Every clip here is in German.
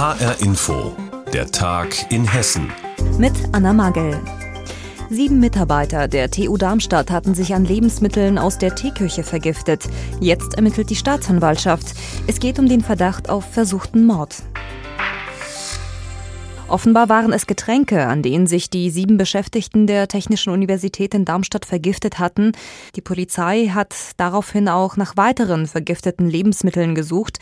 HR Info, der Tag in Hessen. Mit Anna Magel. Sieben Mitarbeiter der TU Darmstadt hatten sich an Lebensmitteln aus der Teeküche vergiftet. Jetzt ermittelt die Staatsanwaltschaft. Es geht um den Verdacht auf versuchten Mord. Offenbar waren es Getränke, an denen sich die sieben Beschäftigten der Technischen Universität in Darmstadt vergiftet hatten. Die Polizei hat daraufhin auch nach weiteren vergifteten Lebensmitteln gesucht.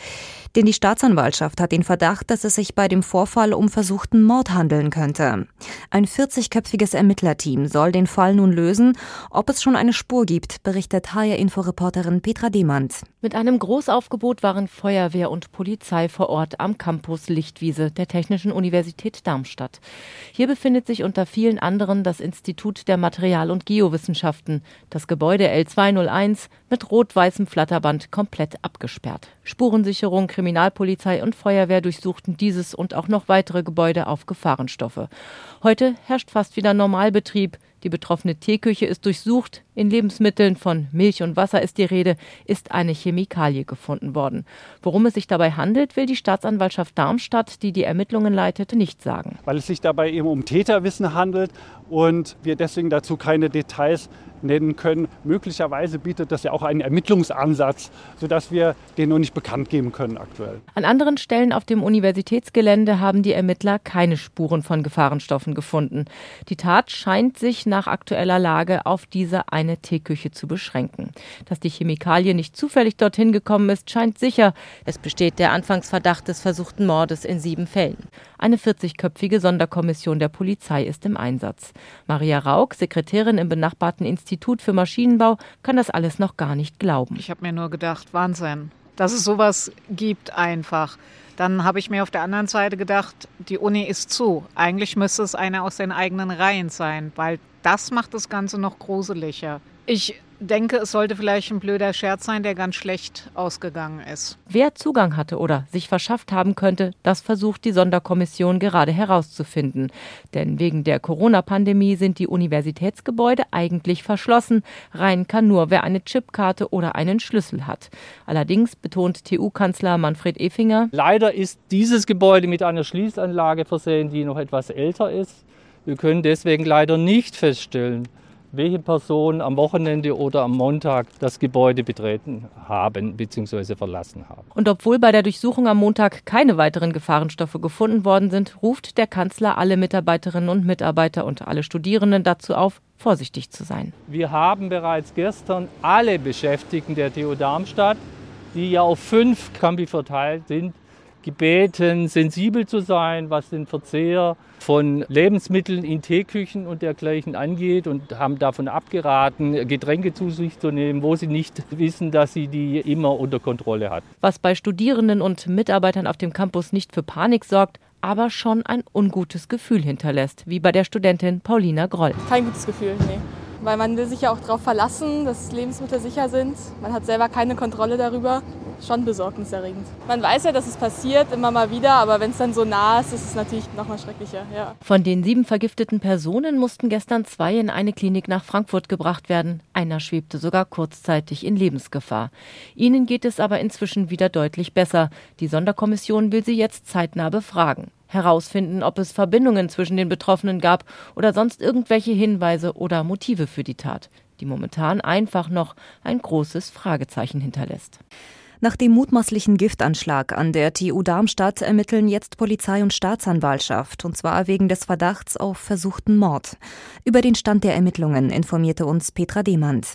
Denn die Staatsanwaltschaft hat den Verdacht, dass es sich bei dem Vorfall um versuchten Mord handeln könnte. Ein 40-köpfiges Ermittlerteam soll den Fall nun lösen. Ob es schon eine Spur gibt, berichtet HR-Inforeporterin Petra Demand. Mit einem Großaufgebot waren Feuerwehr und Polizei vor Ort am Campus Lichtwiese der Technischen Universität Darmstadt. Hier befindet sich unter vielen anderen das Institut der Material- und Geowissenschaften. Das Gebäude L201 mit rot-weißem Flatterband komplett abgesperrt. Spurensicherung, Kriminalpolizei und Feuerwehr durchsuchten dieses und auch noch weitere Gebäude auf Gefahrenstoffe. Heute herrscht fast wieder Normalbetrieb. Die betroffene Teeküche ist durchsucht. In Lebensmitteln von Milch und Wasser ist die Rede, ist eine Chemikalie gefunden worden. Worum es sich dabei handelt, will die Staatsanwaltschaft Darmstadt, die die Ermittlungen leitet, nicht sagen. Weil es sich dabei eben um Täterwissen handelt und wir deswegen dazu keine Details nennen können. Möglicherweise bietet das ja auch einen Ermittlungsansatz, sodass wir den noch nicht bekannt geben können aktuell. An anderen Stellen auf dem Universitätsgelände haben die Ermittler keine Spuren von Gefahrenstoffen gefunden. Die Tat scheint sich nach aktueller Lage auf diese eine Teeküche zu beschränken. Dass die Chemikalie nicht zufällig dorthin gekommen ist, scheint sicher. Es besteht der Anfangsverdacht des versuchten Mordes in sieben Fällen. Eine 40-köpfige Sonderkommission der Polizei ist im Einsatz. Maria Rauk, Sekretärin im benachbarten Institut für Maschinenbau, kann das alles noch gar nicht glauben. Ich habe mir nur gedacht, Wahnsinn, dass es sowas gibt einfach. Dann habe ich mir auf der anderen Seite gedacht, die Uni ist zu. Eigentlich müsste es eine aus den eigenen Reihen sein, weil das macht das Ganze noch gruseliger. Ich denke, es sollte vielleicht ein blöder Scherz sein, der ganz schlecht ausgegangen ist. Wer Zugang hatte oder sich verschafft haben könnte, das versucht die Sonderkommission gerade herauszufinden. Denn wegen der Corona-Pandemie sind die Universitätsgebäude eigentlich verschlossen. Rein kann nur, wer eine Chipkarte oder einen Schlüssel hat. Allerdings betont TU-Kanzler Manfred Effinger, leider ist dieses Gebäude mit einer Schließanlage versehen, die noch etwas älter ist. Wir können deswegen leider nicht feststellen, welche Personen am Wochenende oder am Montag das Gebäude betreten haben bzw. verlassen haben. Und obwohl bei der Durchsuchung am Montag keine weiteren Gefahrenstoffe gefunden worden sind, ruft der Kanzler alle Mitarbeiterinnen und Mitarbeiter und alle Studierenden dazu auf, vorsichtig zu sein. Wir haben bereits gestern alle Beschäftigten der TU Darmstadt, die ja auf fünf Campi verteilt sind, gebeten, sensibel zu sein, was den Verzehr von Lebensmitteln in Teeküchen und dergleichen angeht und haben davon abgeraten, Getränke zu sich zu nehmen, wo sie nicht wissen, dass sie die immer unter Kontrolle hat. Was bei Studierenden und Mitarbeitern auf dem Campus nicht für Panik sorgt, aber schon ein ungutes Gefühl hinterlässt, wie bei der Studentin Paulina Groll. Kein gutes Gefühl, nee. Weil man will sich ja auch darauf verlassen, dass Lebensmittel sicher sind. Man hat selber keine Kontrolle darüber schon besorgniserregend. Man weiß ja, dass es passiert, immer mal wieder, aber wenn es dann so nah ist, ist es natürlich noch mal schrecklicher. Ja. Von den sieben vergifteten Personen mussten gestern zwei in eine Klinik nach Frankfurt gebracht werden. Einer schwebte sogar kurzzeitig in Lebensgefahr. Ihnen geht es aber inzwischen wieder deutlich besser. Die Sonderkommission will sie jetzt zeitnah befragen herausfinden, ob es Verbindungen zwischen den Betroffenen gab oder sonst irgendwelche Hinweise oder Motive für die Tat, die momentan einfach noch ein großes Fragezeichen hinterlässt. Nach dem mutmaßlichen Giftanschlag an der TU Darmstadt ermitteln jetzt Polizei und Staatsanwaltschaft, und zwar wegen des Verdachts auf versuchten Mord. Über den Stand der Ermittlungen informierte uns Petra Demand.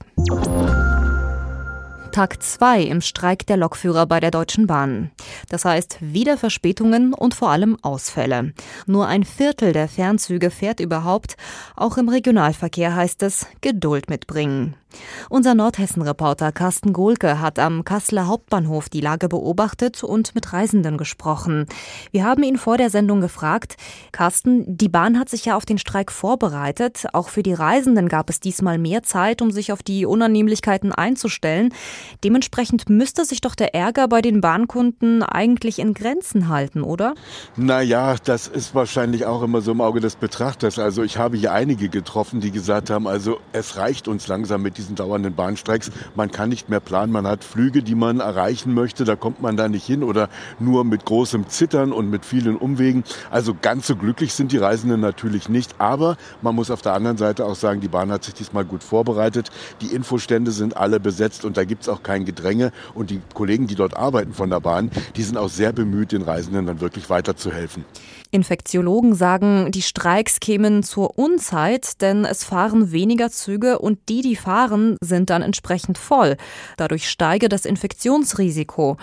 Tag 2 im Streik der Lokführer bei der Deutschen Bahn. Das heißt wieder Verspätungen und vor allem Ausfälle. Nur ein Viertel der Fernzüge fährt überhaupt. Auch im Regionalverkehr heißt es Geduld mitbringen. Unser Nordhessen-Reporter Carsten Gohlke hat am Kasseler Hauptbahnhof die Lage beobachtet und mit Reisenden gesprochen. Wir haben ihn vor der Sendung gefragt, Carsten, die Bahn hat sich ja auf den Streik vorbereitet. Auch für die Reisenden gab es diesmal mehr Zeit, um sich auf die Unannehmlichkeiten einzustellen. Dementsprechend müsste sich doch der Ärger bei den Bahnkunden eigentlich in Grenzen halten, oder? Naja, das ist wahrscheinlich auch immer so im Auge des Betrachters. Also ich habe hier einige getroffen, die gesagt haben, also es reicht uns langsam mit diesen dauernden Bahnstreiks. Man kann nicht mehr planen, man hat Flüge, die man erreichen möchte, da kommt man da nicht hin oder nur mit großem Zittern und mit vielen Umwegen. Also ganz so glücklich sind die Reisenden natürlich nicht, aber man muss auf der anderen Seite auch sagen, die Bahn hat sich diesmal gut vorbereitet. Die Infostände sind alle besetzt und da gibt es auch kein Gedränge und die Kollegen, die dort arbeiten von der Bahn, die sind auch sehr bemüht, den Reisenden dann wirklich weiterzuhelfen. Infektiologen sagen, die Streiks kämen zur Unzeit, denn es fahren weniger Züge und die, die fahren, sind dann entsprechend voll. Dadurch steige das Infektionsrisiko.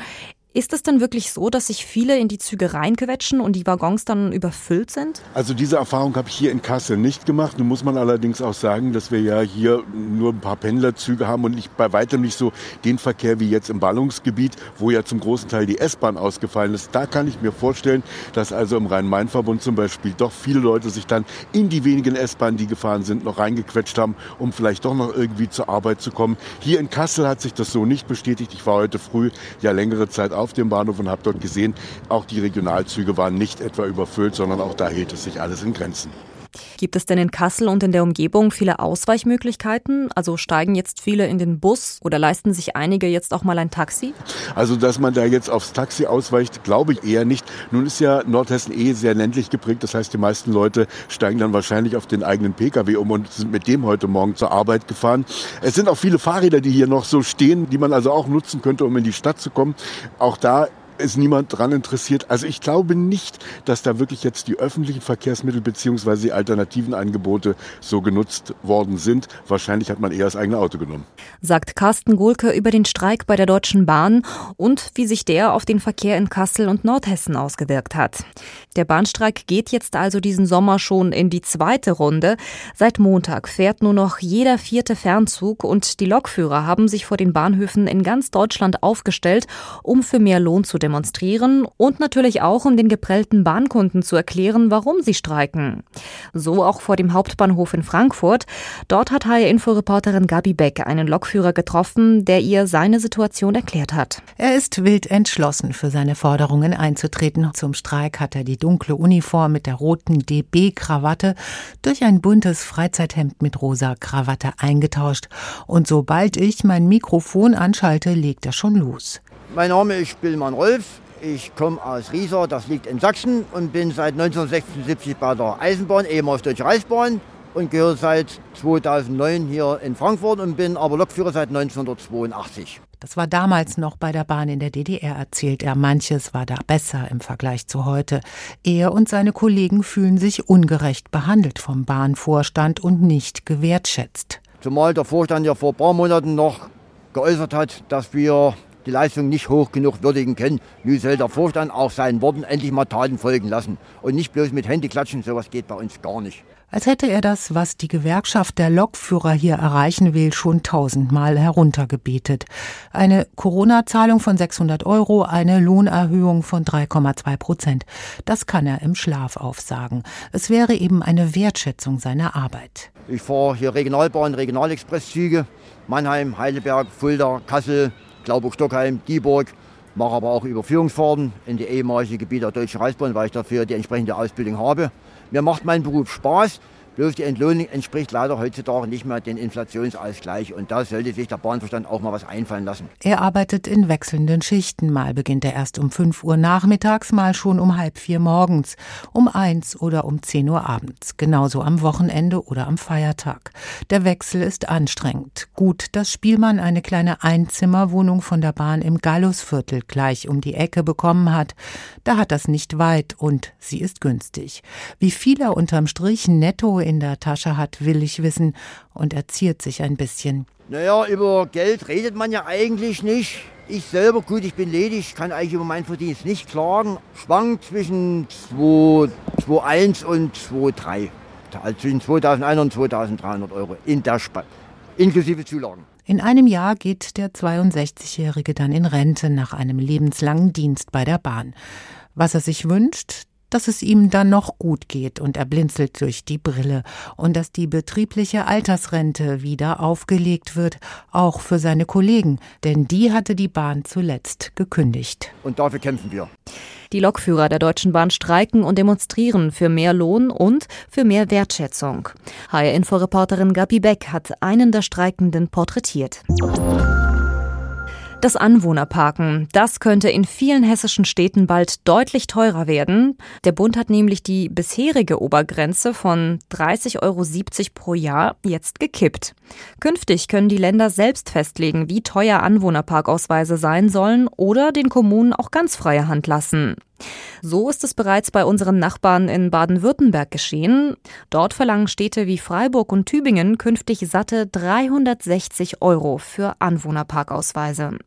Ist es denn wirklich so, dass sich viele in die Züge reinquetschen und die Waggons dann überfüllt sind? Also diese Erfahrung habe ich hier in Kassel nicht gemacht. Nun muss man allerdings auch sagen, dass wir ja hier nur ein paar Pendlerzüge haben und nicht, bei weitem nicht so den Verkehr wie jetzt im Ballungsgebiet, wo ja zum großen Teil die S-Bahn ausgefallen ist. Da kann ich mir vorstellen, dass also im Rhein-Main-Verbund zum Beispiel doch viele Leute sich dann in die wenigen S-Bahnen, die gefahren sind, noch reingequetscht haben, um vielleicht doch noch irgendwie zur Arbeit zu kommen. Hier in Kassel hat sich das so nicht bestätigt. Ich war heute früh ja längere Zeit auf dem Bahnhof und habe dort gesehen, auch die Regionalzüge waren nicht etwa überfüllt, sondern auch da hielt es sich alles in Grenzen. Gibt es denn in Kassel und in der Umgebung viele Ausweichmöglichkeiten? Also steigen jetzt viele in den Bus oder leisten sich einige jetzt auch mal ein Taxi? Also, dass man da jetzt aufs Taxi ausweicht, glaube ich eher nicht. Nun ist ja Nordhessen eh sehr ländlich geprägt. Das heißt, die meisten Leute steigen dann wahrscheinlich auf den eigenen Pkw um und sind mit dem heute Morgen zur Arbeit gefahren. Es sind auch viele Fahrräder, die hier noch so stehen, die man also auch nutzen könnte, um in die Stadt zu kommen. Auch da ist niemand dran interessiert. Also ich glaube nicht, dass da wirklich jetzt die öffentlichen Verkehrsmittel beziehungsweise die alternativen Angebote so genutzt worden sind. Wahrscheinlich hat man eher das eigene Auto genommen. Sagt Carsten Gohlke über den Streik bei der Deutschen Bahn und wie sich der auf den Verkehr in Kassel und Nordhessen ausgewirkt hat. Der Bahnstreik geht jetzt also diesen Sommer schon in die zweite Runde. Seit Montag fährt nur noch jeder vierte Fernzug und die Lokführer haben sich vor den Bahnhöfen in ganz Deutschland aufgestellt, um für mehr Lohn zu demonstrieren demonstrieren und natürlich auch, um den geprellten Bahnkunden zu erklären, warum sie streiken. So auch vor dem Hauptbahnhof in Frankfurt. Dort hat HR-Info-Reporterin Gabi Beck einen Lokführer getroffen, der ihr seine Situation erklärt hat. Er ist wild entschlossen, für seine Forderungen einzutreten. Zum Streik hat er die dunkle Uniform mit der roten DB-Krawatte durch ein buntes Freizeithemd mit rosa Krawatte eingetauscht. Und sobald ich mein Mikrofon anschalte, legt er schon los. Mein Name ist Spillmann Rolf. Ich komme aus Riesa, das liegt in Sachsen und bin seit 1976 bei der Eisenbahn, ehemals Deutsche Reichsbahn und gehöre seit 2009 hier in Frankfurt und bin aber Lokführer seit 1982. Das war damals noch bei der Bahn in der DDR, erzählt er. Manches war da besser im Vergleich zu heute. Er und seine Kollegen fühlen sich ungerecht behandelt vom Bahnvorstand und nicht gewertschätzt. Zumal der Vorstand ja vor ein paar Monaten noch geäußert hat, dass wir die Leistung nicht hoch genug würdigen können. Nun soll der Vorstand auch seinen Worten endlich mal Taten folgen lassen. Und nicht bloß mit Hände klatschen, sowas geht bei uns gar nicht. Als hätte er das, was die Gewerkschaft der Lokführer hier erreichen will, schon tausendmal heruntergebetet. Eine Corona-Zahlung von 600 Euro, eine Lohnerhöhung von 3,2 Prozent. Das kann er im Schlaf aufsagen. Es wäre eben eine Wertschätzung seiner Arbeit. Ich fahre hier Regionalbahn, Regionalexpresszüge, Mannheim, Heidelberg, Fulda, Kassel, Glauburg-Stockheim, Dieburg, mache aber auch Überführungsfahrten in die ehemalige Gebiete der Deutschen Reichsbahn, weil ich dafür die entsprechende Ausbildung habe. Mir macht mein Beruf Spaß. Bloß die Entlohnung entspricht leider heutzutage nicht mehr dem Inflationsausgleich. Und da sollte sich der Bahnverstand auch mal was einfallen lassen. Er arbeitet in wechselnden Schichten. Mal beginnt er erst um 5 Uhr nachmittags, mal schon um halb vier morgens, um eins oder um 10 Uhr abends. Genauso am Wochenende oder am Feiertag. Der Wechsel ist anstrengend. Gut, dass Spielmann eine kleine Einzimmerwohnung von der Bahn im Gallusviertel gleich um die Ecke bekommen hat. Da hat das nicht weit und sie ist günstig. Wie viel er unterm Strich netto in der Tasche hat, will ich wissen, und er ziert sich ein bisschen. Naja, über Geld redet man ja eigentlich nicht. Ich selber, gut, ich bin ledig, kann eigentlich über meinen Verdienst nicht klagen. Schwankt zwischen 2,1 und 2,3. Also zwischen 2100 und 2300 Euro in der Spanne, inklusive Zulagen. In einem Jahr geht der 62-Jährige dann in Rente nach einem lebenslangen Dienst bei der Bahn. Was er sich wünscht, dass es ihm dann noch gut geht und er blinzelt durch die Brille und dass die betriebliche Altersrente wieder aufgelegt wird, auch für seine Kollegen, denn die hatte die Bahn zuletzt gekündigt. Und dafür kämpfen wir. Die Lokführer der Deutschen Bahn streiken und demonstrieren für mehr Lohn und für mehr Wertschätzung. HR-Inforeporterin Gabi Beck hat einen der Streikenden porträtiert. Das Anwohnerparken, das könnte in vielen hessischen Städten bald deutlich teurer werden. Der Bund hat nämlich die bisherige Obergrenze von 30,70 Euro pro Jahr jetzt gekippt. Künftig können die Länder selbst festlegen, wie teuer Anwohnerparkausweise sein sollen oder den Kommunen auch ganz freie Hand lassen. So ist es bereits bei unseren Nachbarn in Baden-Württemberg geschehen. Dort verlangen Städte wie Freiburg und Tübingen künftig satte 360 Euro für Anwohnerparkausweise.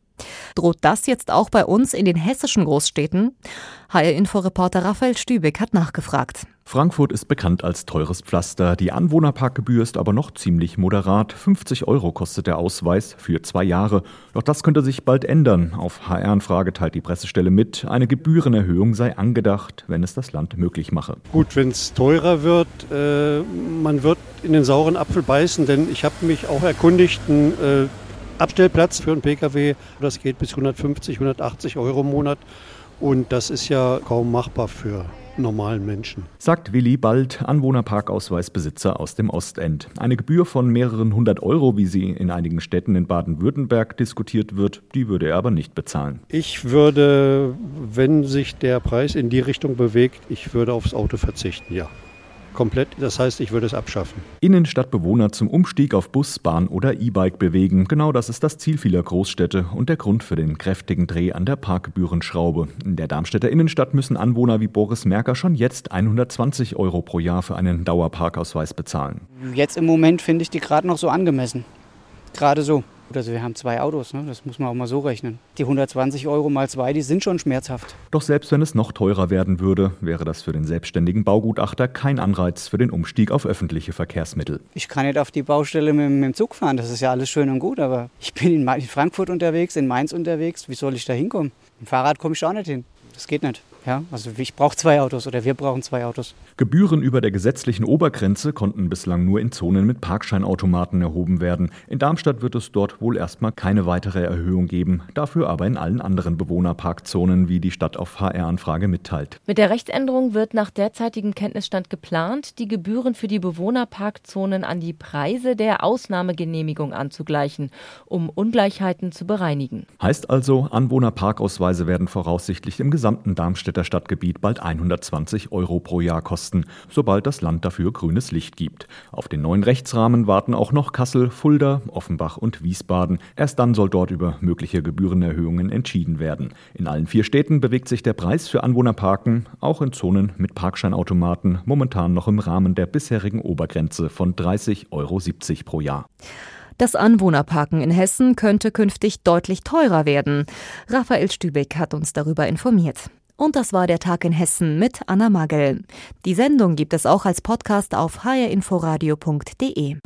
Droht das jetzt auch bei uns in den hessischen Großstädten? HR-Inforeporter Raphael Stübeck hat nachgefragt. Frankfurt ist bekannt als teures Pflaster. Die Anwohnerparkgebühr ist aber noch ziemlich moderat. 50 Euro kostet der Ausweis für zwei Jahre. Doch das könnte sich bald ändern. Auf HR-Anfrage teilt die Pressestelle mit, eine Gebührenerhöhung sei angedacht, wenn es das Land möglich mache. Gut, wenn es teurer wird, äh, man wird in den sauren Apfel beißen, denn ich habe mich auch erkundigt, ein äh, Abstellplatz für einen Pkw. Das geht bis 150, 180 Euro im Monat. Und das ist ja kaum machbar für normalen Menschen. Sagt Willi Bald, Anwohnerparkausweisbesitzer aus dem Ostend. Eine Gebühr von mehreren hundert Euro, wie sie in einigen Städten in Baden-Württemberg diskutiert wird, die würde er aber nicht bezahlen. Ich würde, wenn sich der Preis in die Richtung bewegt, ich würde aufs Auto verzichten, ja komplett. Das heißt, ich würde es abschaffen. Innenstadtbewohner zum Umstieg auf Bus, Bahn oder E-Bike bewegen. Genau das ist das Ziel vieler Großstädte und der Grund für den kräftigen Dreh an der Parkgebührenschraube. In der Darmstädter Innenstadt müssen Anwohner wie Boris Merker schon jetzt 120 Euro pro Jahr für einen Dauerparkausweis bezahlen. Jetzt im Moment finde ich die gerade noch so angemessen. Gerade so. Also wir haben zwei Autos, ne? das muss man auch mal so rechnen. Die 120 Euro mal zwei, die sind schon schmerzhaft. Doch selbst wenn es noch teurer werden würde, wäre das für den selbstständigen Baugutachter kein Anreiz für den Umstieg auf öffentliche Verkehrsmittel. Ich kann nicht auf die Baustelle mit, mit dem Zug fahren, das ist ja alles schön und gut, aber ich bin in Frankfurt unterwegs, in Mainz unterwegs, wie soll ich da hinkommen? Mit dem Fahrrad komme ich auch nicht hin. Das geht nicht. Ja, also ich brauche zwei Autos oder wir brauchen zwei Autos. Gebühren über der gesetzlichen Obergrenze konnten bislang nur in Zonen mit Parkscheinautomaten erhoben werden. In Darmstadt wird es dort wohl erstmal keine weitere Erhöhung geben, dafür aber in allen anderen Bewohnerparkzonen, wie die Stadt auf HR-Anfrage mitteilt. Mit der Rechtsänderung wird nach derzeitigem Kenntnisstand geplant, die Gebühren für die Bewohnerparkzonen an die Preise der Ausnahmegenehmigung anzugleichen, um Ungleichheiten zu bereinigen. Heißt also, Anwohnerparkausweise werden voraussichtlich im gesamten Darmstädter Darmstädter Stadtgebiet bald 120 Euro pro Jahr kosten, sobald das Land dafür grünes Licht gibt. Auf den neuen Rechtsrahmen warten auch noch Kassel, Fulda, Offenbach und Wiesbaden. Erst dann soll dort über mögliche Gebührenerhöhungen entschieden werden. In allen vier Städten bewegt sich der Preis für Anwohnerparken, auch in Zonen mit Parkscheinautomaten, momentan noch im Rahmen der bisherigen Obergrenze von 30,70 Euro pro Jahr. Das Anwohnerparken in Hessen könnte künftig deutlich teurer werden. Raphael Stübeck hat uns darüber informiert. Und das war der Tag in Hessen mit Anna Magel. Die Sendung gibt es auch als Podcast auf hrinforadio.de.